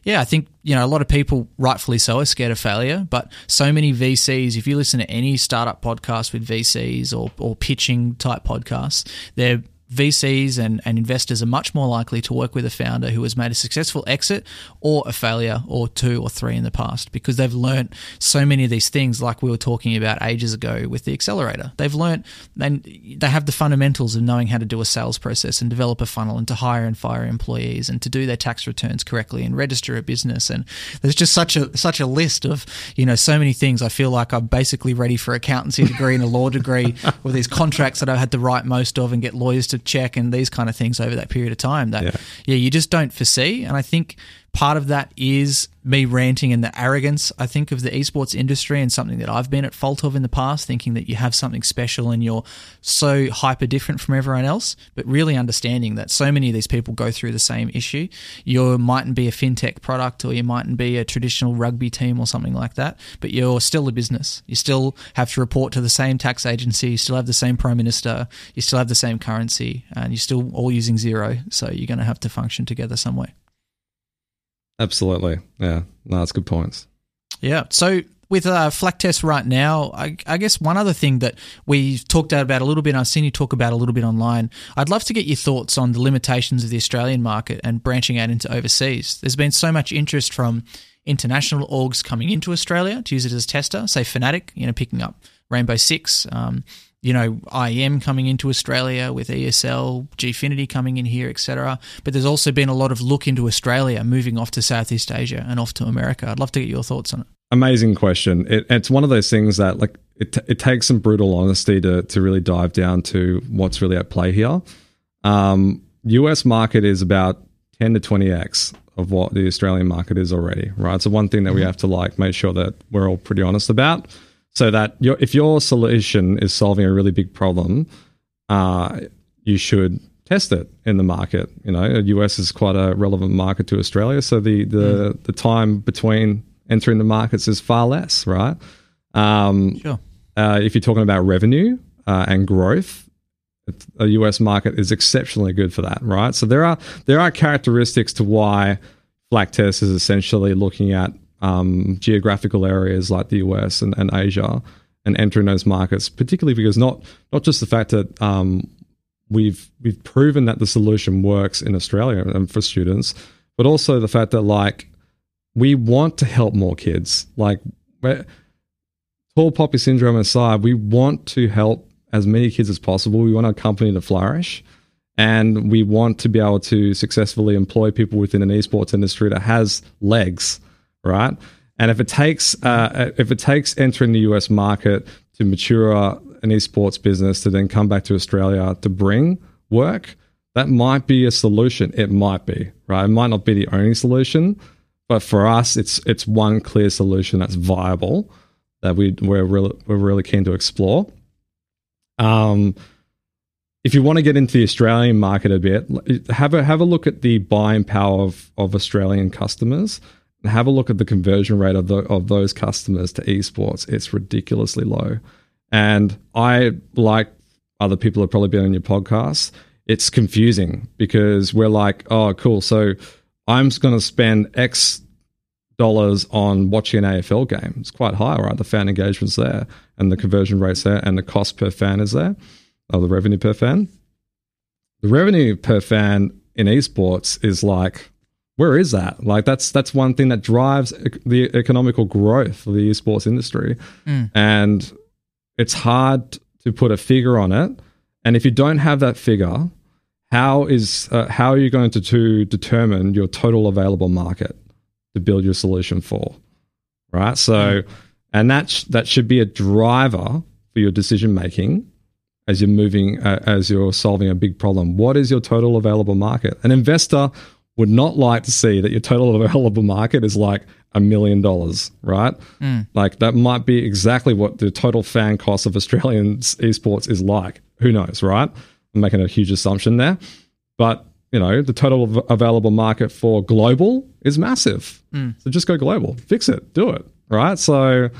yeah, I think, you know, a lot of people, rightfully so, are scared of failure, but so many VCs, if you listen to any startup podcast with VCs or, or pitching type podcasts, they're VCs and, and investors are much more likely to work with a founder who has made a successful exit or a failure or two or three in the past because they've learned so many of these things, like we were talking about ages ago with the accelerator. They've learned and they have the fundamentals of knowing how to do a sales process and develop a funnel and to hire and fire employees and to do their tax returns correctly and register a business. And there's just such a such a list of you know so many things. I feel like I'm basically ready for accountancy degree and a law degree with these contracts that I've had to write most of and get lawyers to check and these kind of things over that period of time that yeah. yeah you just don't foresee and i think part of that is me ranting and the arrogance i think of the esports industry and something that i've been at fault of in the past thinking that you have something special and you're so hyper different from everyone else but really understanding that so many of these people go through the same issue you mightn't be a fintech product or you mightn't be a traditional rugby team or something like that but you're still a business you still have to report to the same tax agency you still have the same prime minister you still have the same currency and you're still all using Xero. so you're going to have to function together some way Absolutely. Yeah. No, that's good points. Yeah. So with uh, Test right now, I, I, guess one other thing that we talked about a little bit, and I've seen you talk about a little bit online. I'd love to get your thoughts on the limitations of the Australian market and branching out into overseas. There's been so much interest from international orgs coming into Australia to use it as a tester, say Fnatic, you know, picking up Rainbow Six. Um, you know, IEM coming into Australia with ESL, Gfinity coming in here, etc. But there's also been a lot of look into Australia, moving off to Southeast Asia and off to America. I'd love to get your thoughts on it. Amazing question. It, it's one of those things that like it, it takes some brutal honesty to to really dive down to what's really at play here. Um, US market is about 10 to 20x of what the Australian market is already, right? So one thing that we mm-hmm. have to like make sure that we're all pretty honest about so that your, if your solution is solving a really big problem, uh, you should test it in the market. You know, US is quite a relevant market to Australia, so the the mm. the time between entering the markets is far less, right? Um, sure. Uh, if you're talking about revenue uh, and growth, a US market is exceptionally good for that, right? So there are there are characteristics to why Flaktest is essentially looking at um, geographical areas like the US and, and, Asia and entering those markets, particularly because not not just the fact that um, we've we've proven that the solution works in Australia and for students, but also the fact that like we want to help more kids. Like tall poppy syndrome aside, we want to help as many kids as possible. We want our company to flourish. And we want to be able to successfully employ people within an esports industry that has legs right? And if it takes uh, if it takes entering the US market to mature an esports business to then come back to Australia to bring work, that might be a solution. It might be right. It might not be the only solution, but for us, it's it's one clear solution that's viable that we we're really we're really keen to explore. Um, if you want to get into the Australian market a bit, have a have a look at the buying power of of Australian customers have a look at the conversion rate of the, of those customers to esports. It's ridiculously low. And I like other people have probably been on your podcast. It's confusing because we're like, oh, cool. So I'm going to spend X dollars on watching an AFL game. It's quite high, right? The fan engagement's there, and the conversion rate's there, and the cost per fan is there, or the revenue per fan. The revenue per fan in esports is like where is that? Like that's that's one thing that drives the economical growth of the esports industry, mm. and it's hard to put a figure on it And if you don't have that figure, how is uh, how are you going to, to determine your total available market to build your solution for? Right. So, and that sh- that should be a driver for your decision making as you're moving uh, as you're solving a big problem. What is your total available market? An investor would not like to see that your total available market is like a million dollars, right? Mm. Like that might be exactly what the total fan cost of Australian esports is like. Who knows, right? I'm making a huge assumption there. But, you know, the total available market for global is massive. Mm. So just go global, fix it, do it, right? So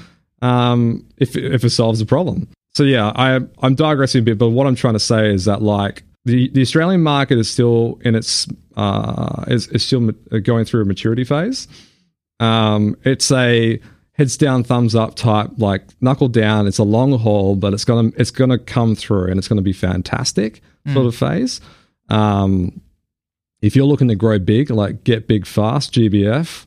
um, if, if it solves a problem. So yeah, I, I'm digressing a bit, but what I'm trying to say is that like the, the Australian market is still in its uh, is, is still going through a maturity phase. Um, it's a heads down, thumbs up type, like knuckle down. It's a long haul, but it's gonna it's gonna come through and it's gonna be fantastic Mm. sort of phase. Um, if you're looking to grow big, like get big fast, GBF,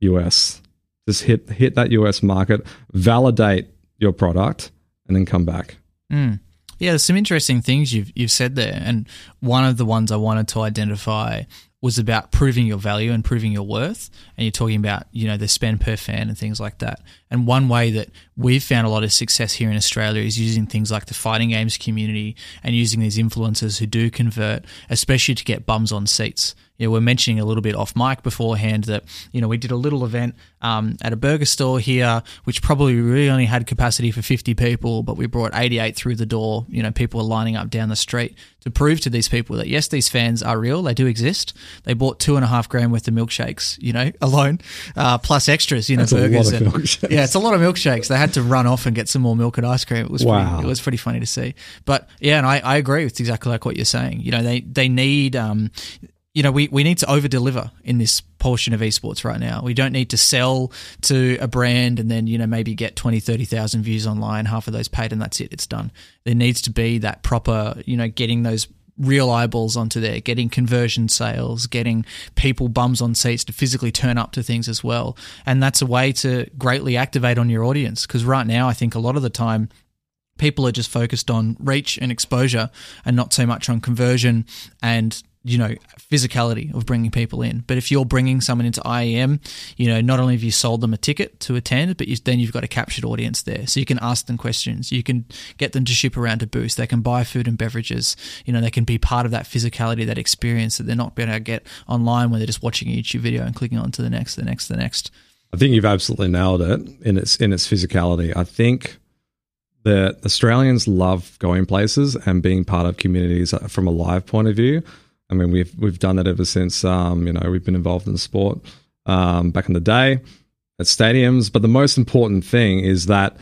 US, just hit hit that US market, validate your product, and then come back. Mm. Yeah, there's some interesting things you've you've said there, and one of the ones I wanted to identify was about proving your value and proving your worth. And you're talking about, you know, the spend per fan and things like that. And one way that we've found a lot of success here in Australia is using things like the fighting games community and using these influencers who do convert, especially to get bums on seats. You know, we're mentioning a little bit off mic beforehand that, you know, we did a little event um, at a burger store here, which probably really only had capacity for 50 people, but we brought 88 through the door. You know, people were lining up down the street to prove to these people that, yes, these fans are real, they do exist. They bought two and a half grand worth of milkshakes, you know, alone, uh, plus extras, you know, That's burgers. and. Yeah, it's a lot of milkshakes. They had to run off and get some more milk and ice cream. It was Wow. pretty, it was pretty funny to see. But yeah, and I, I agree with exactly like what you're saying. You know, they they need um, you know, we, we need to over deliver in this portion of esports right now. We don't need to sell to a brand and then, you know, maybe get 20, 30,000 views online, half of those paid, and that's it, it's done. There needs to be that proper, you know, getting those real eyeballs onto there, getting conversion sales, getting people bums on seats to physically turn up to things as well. And that's a way to greatly activate on your audience. Because right now, I think a lot of the time, people are just focused on reach and exposure and not so much on conversion and you know physicality of bringing people in. But if you're bringing someone into IEM you know not only have you sold them a ticket to attend but you, then you've got a captured audience there. So you can ask them questions. You can get them to ship around to booths they can buy food and beverages. You know they can be part of that physicality that experience that they're not going to get online when they're just watching a YouTube video and clicking on to the next the next the next. I think you've absolutely nailed it in its in its physicality. I think that Australians love going places and being part of communities from a live point of view. I mean, we've we've done that ever since um, you know we've been involved in sport um, back in the day at stadiums. But the most important thing is that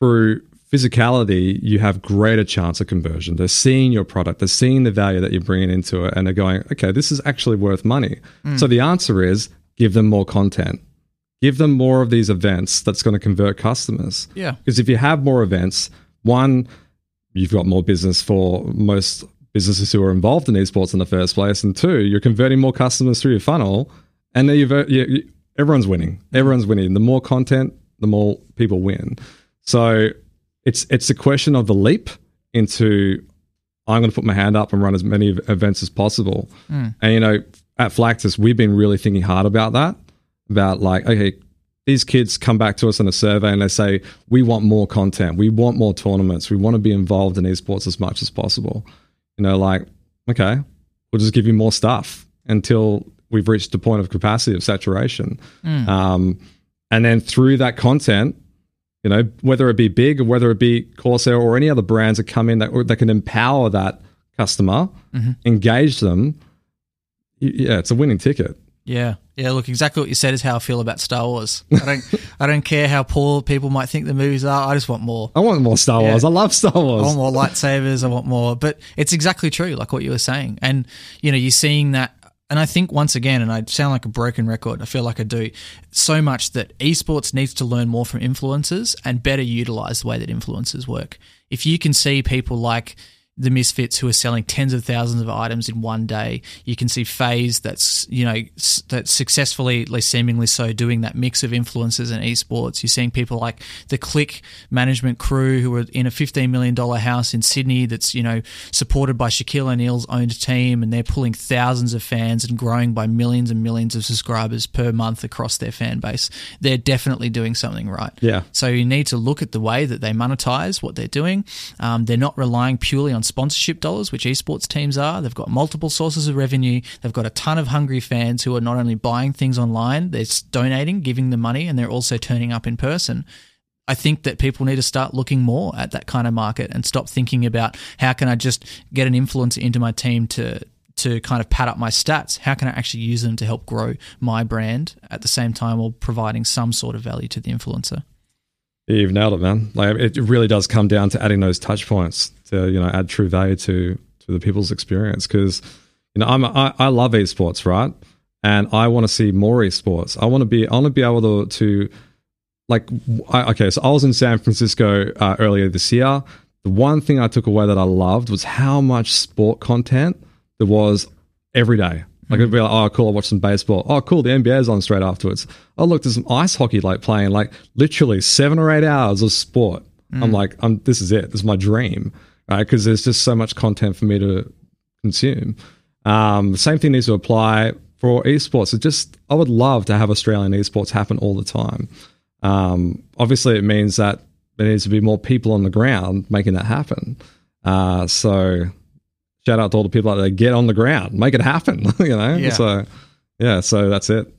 through physicality, you have greater chance of conversion. They're seeing your product, they're seeing the value that you're bringing into it, and they're going, okay, this is actually worth money. So the answer is give them more content. Give them more of these events that's going to convert customers. yeah Because if you have more events, one, you've got more business for most businesses who are involved in esports in the first place, and two, you're converting more customers through your funnel, and then you've, you, you, everyone's winning. Everyone's winning. The more content, the more people win. So it's it's a question of the leap into I'm going to put my hand up and run as many events as possible. Hmm. And you know, at Flaktest, we've been really thinking hard about that. About like, okay, these kids come back to us in a survey and they say, we want more content, we want more tournaments, we want to be involved in esports as much as possible. You know, like, okay, we'll just give you more stuff until we've reached the point of capacity of saturation. Um, and then through that content, you know, whether it be big or whether it be Corsair or any other brands that come in that, that can empower that customer, engage them, yeah, it's a winning ticket. Yeah, yeah. Look, exactly what you said is how I feel about Star Wars. I don't, I don't care how poor people might think the movies are. I just want more. I want more Star Yeah. Wars. I love Star Wars. I want more lightsabers. I want more. But it's exactly true, like what you were saying. And you know, you're seeing that. And I think once again, and I sound like a broken record. I feel like I do so much that esports needs to learn more from influencers and better utilize the way that influencers work. If you can see people like the misfits who are selling tens of thousands of items in one day. You can see FaZe that's you know that's successfully, at least seemingly so, doing that mix of influencers and esports. You're seeing people like the Click management crew who are in a fifteen million dollar house in Sydney that's you know supported by Shaquille O'Neal's owned team, and they're pulling thousands of fans and growing by millions and millions of subscribers per month across their fan base. They're definitely doing something right. Yeah. So you need to look at the way that they monetize what they're doing. Um, they're not relying purely on sponsorship dollars, which esports teams are. They've got multiple sources of revenue. They've got a ton of hungry fans who are not only buying things online, they're donating, giving them money, and they're also turning up in person. I think that people need to start looking more at that kind of market and stop thinking about how can I just get an influencer into my team to to kind of pad up my stats. How can I actually use them to help grow my brand at the same time while providing some sort of value to the influencer? You've nailed it, man. Like it really does come down to adding those touch points to you know add true value to to the people's experience because you know I'm I, I love esports, right? And I want to see more esports. I want to be I want to be able to to like I, okay. So I was in San Francisco uh, earlier this year. The one thing I took away that I loved was how much sport content there was every day. Like it'd be like, oh, cool, I watched some baseball. Oh, cool, the NBA's on straight afterwards. Oh, look, there's some ice hockey like playing, like literally seven or eight hours of sport. Mm. I'm like, I'm, this is it. This is my dream, right? Because there's just so much content for me to consume. Um, the same thing needs to apply for esports. It just, I would love to have Australian esports happen all the time. Um, obviously, it means that there needs to be more people on the ground making that happen. Uh, so shout out to all the people out there. Get on the ground, make it happen. you know. Yeah. So yeah. So that's it.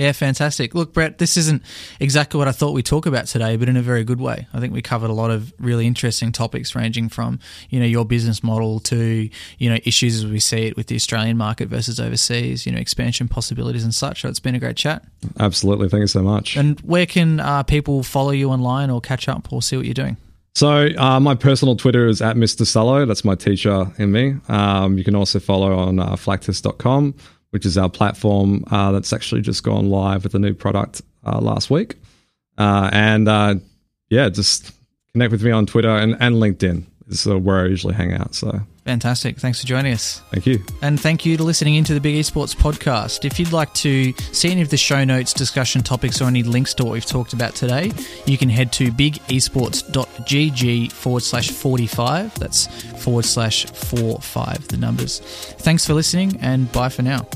Yeah, fantastic. Look, Brett, this isn't exactly what I thought we'd talk about today, but in a very good way. I think we covered a lot of really interesting topics ranging from, you know, your business model to, you know, issues as we see it with the Australian market versus overseas, you know, expansion possibilities and such. So it's been a great chat. Absolutely. Thank you so much. And where can uh, people follow you online or catch up or see what you're doing? So uh, my personal Twitter is at Mr. Sullo. That's my teacher in me. Um, you can also follow on uh, flaktest.com, which is our platform uh, that's actually just gone live with a new product uh, last week. Uh, and uh, yeah, just connect with me on Twitter and, and LinkedIn is where I usually hang out. So Fantastic. Thanks for joining us. Thank you. And thank you to listening into the Big Esports podcast. If you'd like to see any of the show notes, discussion topics, or any links to what we've talked about today, you can head to bigesports.gg forward slash 45. That's forward slash 45, the numbers. Thanks for listening and bye for now.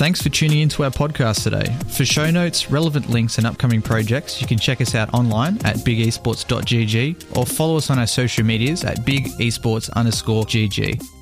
Thanks for tuning into our podcast today. For show notes, relevant links, and upcoming projects, you can check us out online at bigesports.gg or follow us on our social medias at bigesports underscore gg.